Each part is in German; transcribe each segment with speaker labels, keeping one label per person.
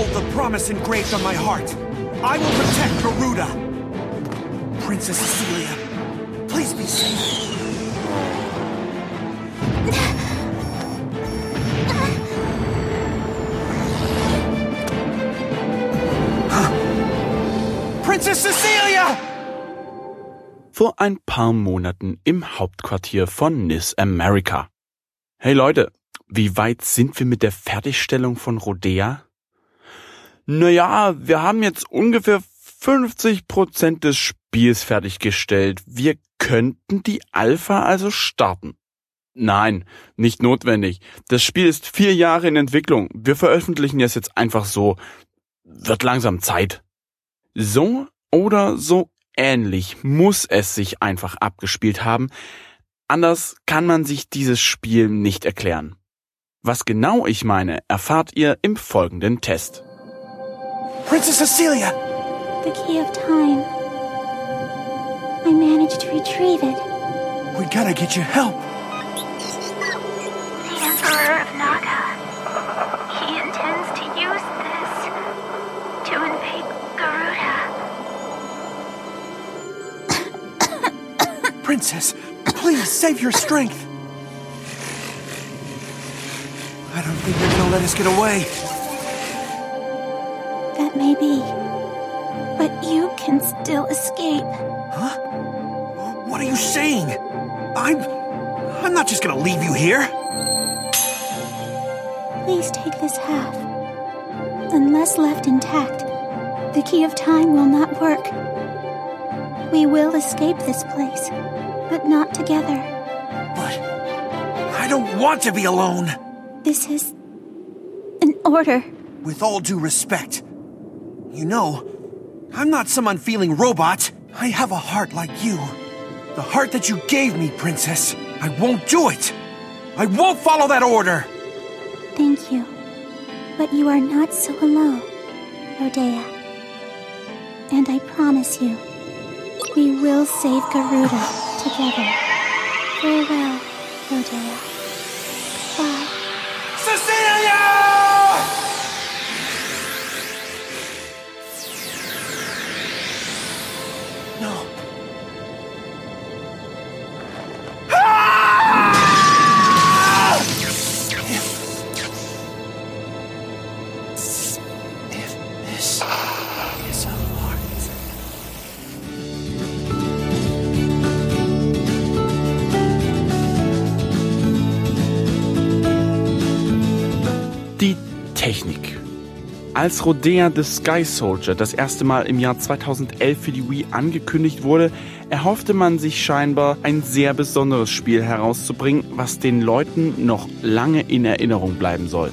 Speaker 1: Uphold the promise engraved on my heart. I will protect Garuda. Princess Cecilia, please be safe. Princess Cecilia!
Speaker 2: Vor ein paar Monaten im Hauptquartier von NIS America. Hey Leute, wie weit sind wir mit der Fertigstellung von Rodea? Naja, wir haben jetzt ungefähr 50 Prozent des Spiels fertiggestellt. Wir könnten die Alpha also starten. Nein, nicht notwendig. Das Spiel ist vier Jahre in Entwicklung. Wir veröffentlichen es jetzt einfach so. Wird langsam Zeit. So oder so ähnlich muss es sich einfach abgespielt haben. Anders kann man sich dieses Spiel nicht erklären. Was genau ich meine, erfahrt ihr im folgenden Test.
Speaker 1: Princess Cecilia!
Speaker 3: The key of time. I managed to retrieve it.
Speaker 1: We gotta get you help.
Speaker 3: The Emperor of Naga. He intends to use this to invade Garuda.
Speaker 1: Princess, please save your strength. I don't think they're gonna let us get away.
Speaker 3: That may be. But you can still escape.
Speaker 1: Huh? What are you saying? I'm. I'm not just gonna leave you here.
Speaker 3: Please take this half. Unless left intact, the key of time will not work. We will escape this place, but not together.
Speaker 1: But. I don't want to be alone.
Speaker 3: This is an order.
Speaker 1: With all due respect, you know, I'm not some unfeeling robot. I have a heart like you. The heart that you gave me, Princess. I won't do it. I won't follow that order.
Speaker 3: Thank you. But you are not so alone, Rodea. And I promise you, we will save Garuda together. Farewell, Rodea. Goodbye.
Speaker 1: Cecilia!
Speaker 2: Als Rodea the Sky Soldier das erste Mal im Jahr 2011 für die Wii angekündigt wurde, erhoffte man sich scheinbar ein sehr besonderes Spiel herauszubringen, was den Leuten noch lange in Erinnerung bleiben soll.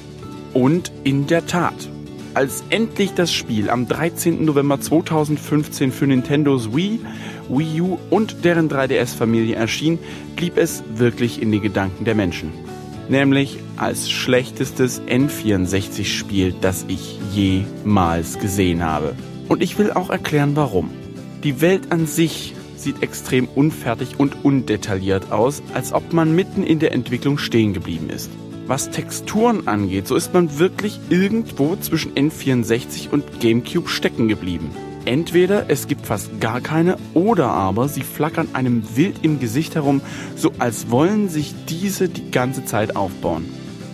Speaker 2: Und in der Tat, als endlich das Spiel am 13. November 2015 für Nintendos Wii, Wii U und deren 3DS-Familie erschien, blieb es wirklich in den Gedanken der Menschen nämlich als schlechtestes N64-Spiel, das ich jemals gesehen habe. Und ich will auch erklären, warum. Die Welt an sich sieht extrem unfertig und undetailliert aus, als ob man mitten in der Entwicklung stehen geblieben ist. Was Texturen angeht, so ist man wirklich irgendwo zwischen N64 und GameCube stecken geblieben. Entweder es gibt fast gar keine oder aber sie flackern einem wild im Gesicht herum, so als wollen sich diese die ganze Zeit aufbauen.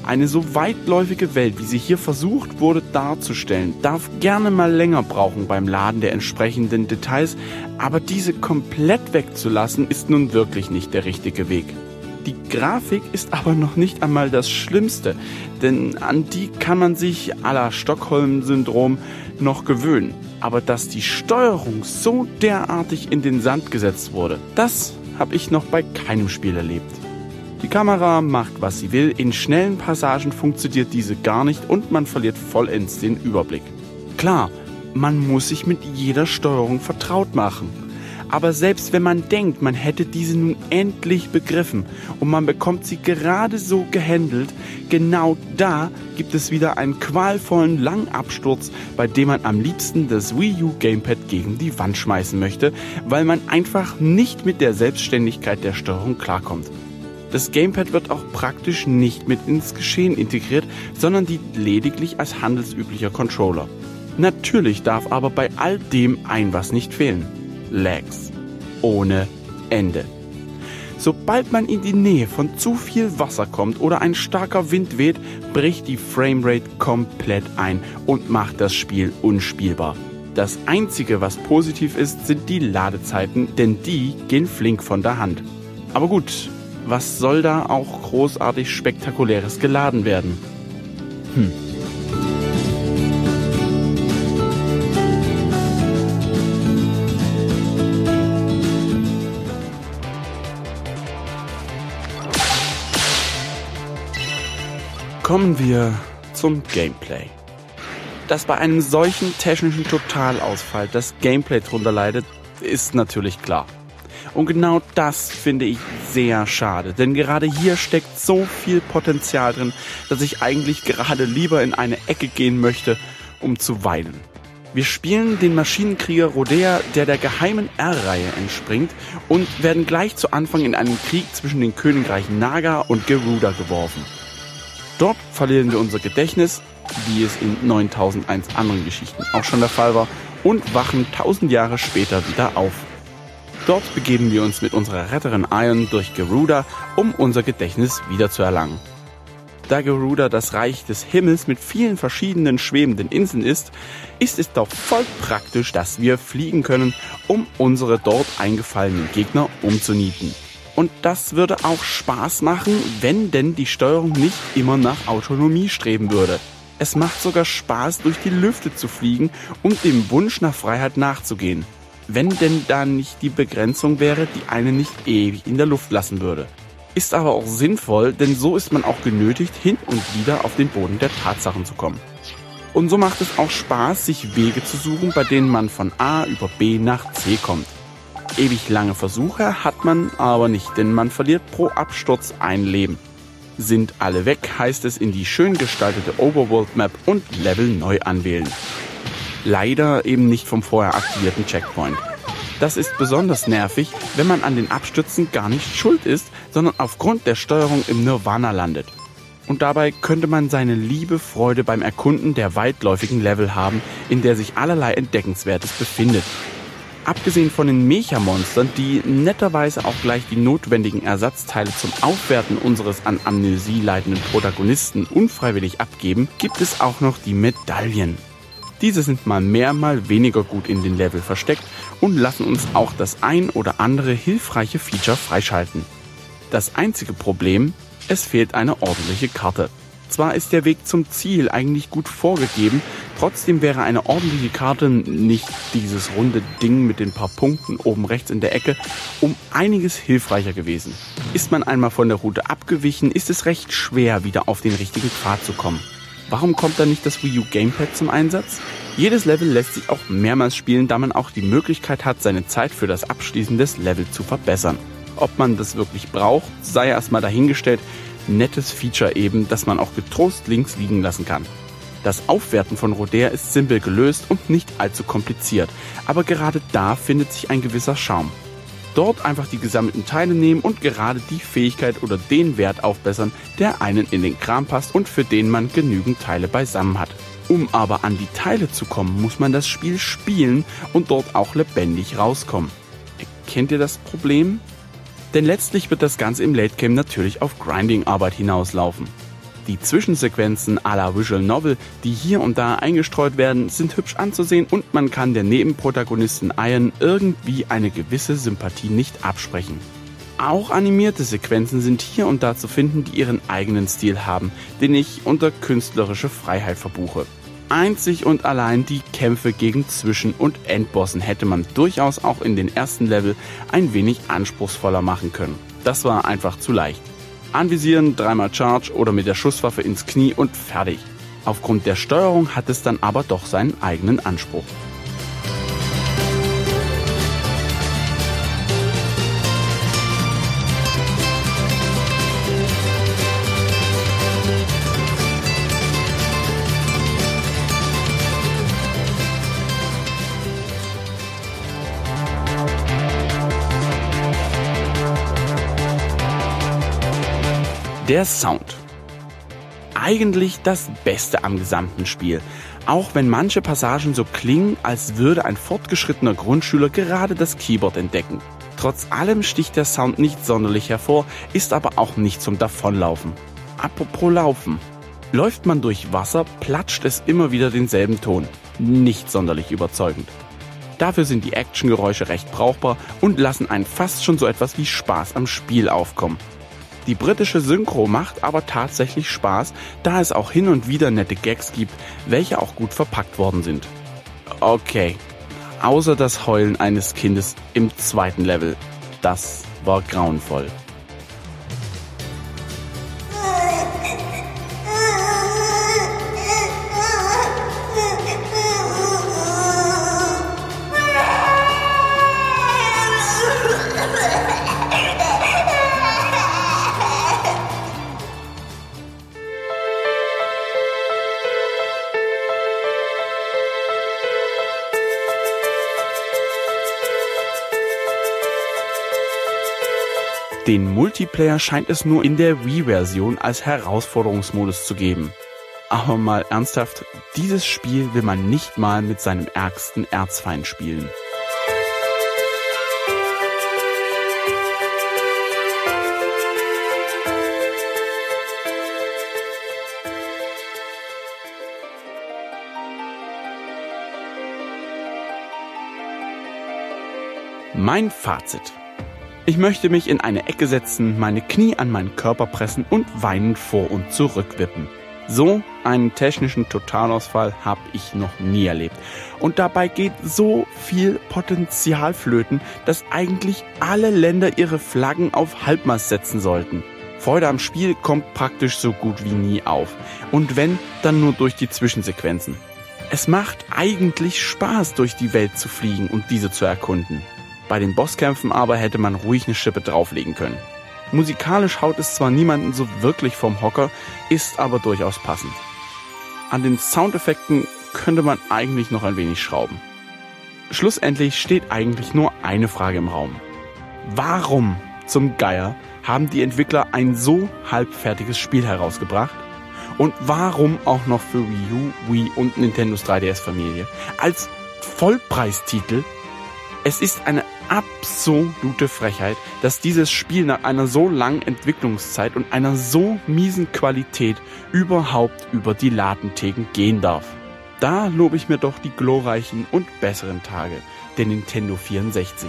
Speaker 2: Eine so weitläufige Welt, wie sie hier versucht wurde darzustellen, darf gerne mal länger brauchen beim Laden der entsprechenden Details, aber diese komplett wegzulassen ist nun wirklich nicht der richtige Weg. Die Grafik ist aber noch nicht einmal das Schlimmste, denn an die kann man sich la Stockholm-Syndrom noch gewöhnen. Aber dass die Steuerung so derartig in den Sand gesetzt wurde, das habe ich noch bei keinem Spiel erlebt. Die Kamera macht, was sie will, in schnellen Passagen funktioniert diese gar nicht und man verliert vollends den Überblick. Klar, man muss sich mit jeder Steuerung vertraut machen. Aber selbst wenn man denkt, man hätte diese nun endlich begriffen und man bekommt sie gerade so gehandelt, genau da gibt es wieder einen qualvollen langen Absturz, bei dem man am liebsten das Wii U Gamepad gegen die Wand schmeißen möchte, weil man einfach nicht mit der Selbstständigkeit der Steuerung klarkommt. Das Gamepad wird auch praktisch nicht mit ins Geschehen integriert, sondern dient lediglich als handelsüblicher Controller. Natürlich darf aber bei all dem ein was nicht fehlen. Lags. Ohne Ende. Sobald man in die Nähe von zu viel Wasser kommt oder ein starker Wind weht, bricht die Framerate komplett ein und macht das Spiel unspielbar. Das einzige, was positiv ist, sind die Ladezeiten, denn die gehen flink von der Hand. Aber gut, was soll da auch großartig spektakuläres geladen werden? Hm. Kommen wir zum Gameplay. Dass bei einem solchen technischen Totalausfall das Gameplay drunter leidet, ist natürlich klar. Und genau das finde ich sehr schade, denn gerade hier steckt so viel Potenzial drin, dass ich eigentlich gerade lieber in eine Ecke gehen möchte, um zu weinen. Wir spielen den Maschinenkrieger Rodea, der der geheimen R-Reihe entspringt und werden gleich zu Anfang in einen Krieg zwischen den Königreichen Naga und Geruda geworfen. Dort verlieren wir unser Gedächtnis, wie es in 9001 anderen Geschichten auch schon der Fall war, und wachen tausend Jahre später wieder auf. Dort begeben wir uns mit unserer Retterin Ion durch Geruda, um unser Gedächtnis wiederzuerlangen. Da Geruda das Reich des Himmels mit vielen verschiedenen schwebenden Inseln ist, ist es doch voll praktisch, dass wir fliegen können, um unsere dort eingefallenen Gegner umzunieten. Und das würde auch Spaß machen, wenn denn die Steuerung nicht immer nach Autonomie streben würde. Es macht sogar Spaß, durch die Lüfte zu fliegen und dem Wunsch nach Freiheit nachzugehen. Wenn denn da nicht die Begrenzung wäre, die einen nicht ewig in der Luft lassen würde. Ist aber auch sinnvoll, denn so ist man auch genötigt, hin und wieder auf den Boden der Tatsachen zu kommen. Und so macht es auch Spaß, sich Wege zu suchen, bei denen man von A über B nach C kommt. Ewig lange Versuche hat man aber nicht, denn man verliert pro Absturz ein Leben. Sind alle weg, heißt es in die schön gestaltete Overworld Map und Level neu anwählen. Leider eben nicht vom vorher aktivierten Checkpoint. Das ist besonders nervig, wenn man an den Abstürzen gar nicht schuld ist, sondern aufgrund der Steuerung im Nirvana landet. Und dabei könnte man seine liebe Freude beim Erkunden der weitläufigen Level haben, in der sich allerlei Entdeckenswertes befindet. Abgesehen von den Mecha-Monstern, die netterweise auch gleich die notwendigen Ersatzteile zum Aufwerten unseres an Amnesie leidenden Protagonisten unfreiwillig abgeben, gibt es auch noch die Medaillen. Diese sind mal mehr, mal weniger gut in den Level versteckt und lassen uns auch das ein oder andere hilfreiche Feature freischalten. Das einzige Problem, es fehlt eine ordentliche Karte. Zwar ist der Weg zum Ziel eigentlich gut vorgegeben, trotzdem wäre eine ordentliche Karte nicht dieses runde Ding mit den paar Punkten oben rechts in der Ecke um einiges hilfreicher gewesen. Ist man einmal von der Route abgewichen, ist es recht schwer, wieder auf den richtigen Pfad zu kommen. Warum kommt dann nicht das Wii U Gamepad zum Einsatz? Jedes Level lässt sich auch mehrmals spielen, da man auch die Möglichkeit hat, seine Zeit für das Abschließen des Levels zu verbessern. Ob man das wirklich braucht, sei erstmal dahingestellt, nettes Feature eben, das man auch getrost links liegen lassen kann. Das Aufwerten von Roder ist simpel gelöst und nicht allzu kompliziert, aber gerade da findet sich ein gewisser Charme. Dort einfach die gesammelten Teile nehmen und gerade die Fähigkeit oder den Wert aufbessern, der einen in den Kram passt und für den man genügend Teile beisammen hat. Um aber an die Teile zu kommen, muss man das Spiel spielen und dort auch lebendig rauskommen. Kennt ihr das Problem? Denn letztlich wird das Ganze im Late Game natürlich auf Grinding-Arbeit hinauslaufen. Die Zwischensequenzen à la Visual Novel, die hier und da eingestreut werden, sind hübsch anzusehen und man kann der Nebenprotagonistin Iron irgendwie eine gewisse Sympathie nicht absprechen. Auch animierte Sequenzen sind hier und da zu finden, die ihren eigenen Stil haben, den ich unter künstlerische Freiheit verbuche. Einzig und allein die Kämpfe gegen Zwischen- und Endbossen hätte man durchaus auch in den ersten Level ein wenig anspruchsvoller machen können. Das war einfach zu leicht. Anvisieren, dreimal Charge oder mit der Schusswaffe ins Knie und fertig. Aufgrund der Steuerung hat es dann aber doch seinen eigenen Anspruch. Der Sound. Eigentlich das Beste am gesamten Spiel. Auch wenn manche Passagen so klingen, als würde ein fortgeschrittener Grundschüler gerade das Keyboard entdecken. Trotz allem sticht der Sound nicht sonderlich hervor, ist aber auch nicht zum Davonlaufen. Apropos Laufen. Läuft man durch Wasser, platscht es immer wieder denselben Ton. Nicht sonderlich überzeugend. Dafür sind die Actiongeräusche recht brauchbar und lassen einen fast schon so etwas wie Spaß am Spiel aufkommen. Die britische Synchro macht aber tatsächlich Spaß, da es auch hin und wieder nette Gags gibt, welche auch gut verpackt worden sind. Okay, außer das Heulen eines Kindes im zweiten Level. Das war grauenvoll. Den Multiplayer scheint es nur in der Wii-Version als Herausforderungsmodus zu geben. Aber mal ernsthaft, dieses Spiel will man nicht mal mit seinem ärgsten Erzfeind spielen. Mein Fazit. Ich möchte mich in eine Ecke setzen, meine Knie an meinen Körper pressen und weinend vor und zurück wippen. So einen technischen Totalausfall habe ich noch nie erlebt. Und dabei geht so viel Potenzial flöten, dass eigentlich alle Länder ihre Flaggen auf Halbmast setzen sollten. Freude am Spiel kommt praktisch so gut wie nie auf. Und wenn, dann nur durch die Zwischensequenzen. Es macht eigentlich Spaß, durch die Welt zu fliegen und diese zu erkunden. Bei den Bosskämpfen aber hätte man ruhig eine Schippe drauflegen können. Musikalisch haut es zwar niemanden so wirklich vom Hocker, ist aber durchaus passend. An den Soundeffekten könnte man eigentlich noch ein wenig schrauben. Schlussendlich steht eigentlich nur eine Frage im Raum. Warum zum Geier haben die Entwickler ein so halbfertiges Spiel herausgebracht? Und warum auch noch für Wii U, Wii und Nintendos 3DS Familie? Als Vollpreistitel es ist eine absolute Frechheit, dass dieses Spiel nach einer so langen Entwicklungszeit und einer so miesen Qualität überhaupt über die Ladentheken gehen darf. Da lobe ich mir doch die glorreichen und besseren Tage, der Nintendo 64.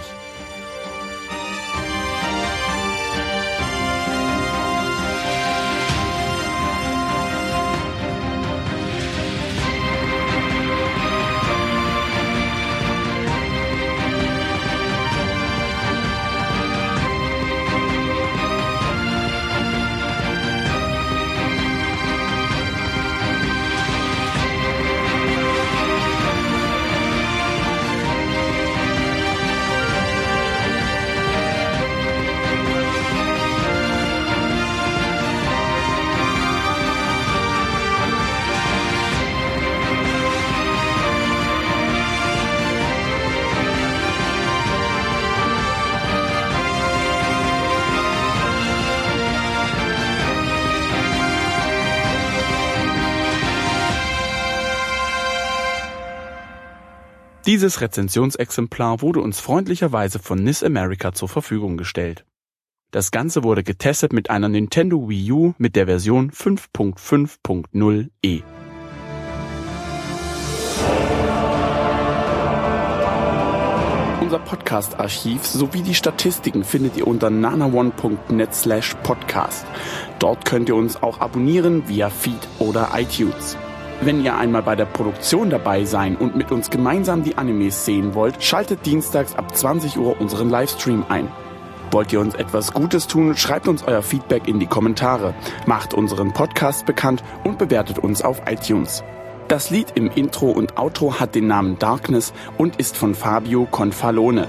Speaker 2: Dieses Rezensionsexemplar wurde uns freundlicherweise von NIS America zur Verfügung gestellt. Das Ganze wurde getestet mit einer Nintendo Wii U mit der Version 5.5.0e. Unser Podcast-Archiv sowie die Statistiken findet ihr unter nanaone.net slash podcast. Dort könnt ihr uns auch abonnieren via Feed oder iTunes. Wenn ihr einmal bei der Produktion dabei sein und mit uns gemeinsam die Animes sehen wollt, schaltet dienstags ab 20 Uhr unseren Livestream ein. Wollt ihr uns etwas Gutes tun, schreibt uns euer Feedback in die Kommentare, macht unseren Podcast bekannt und bewertet uns auf iTunes. Das Lied im Intro und Outro hat den Namen Darkness und ist von Fabio Confalone.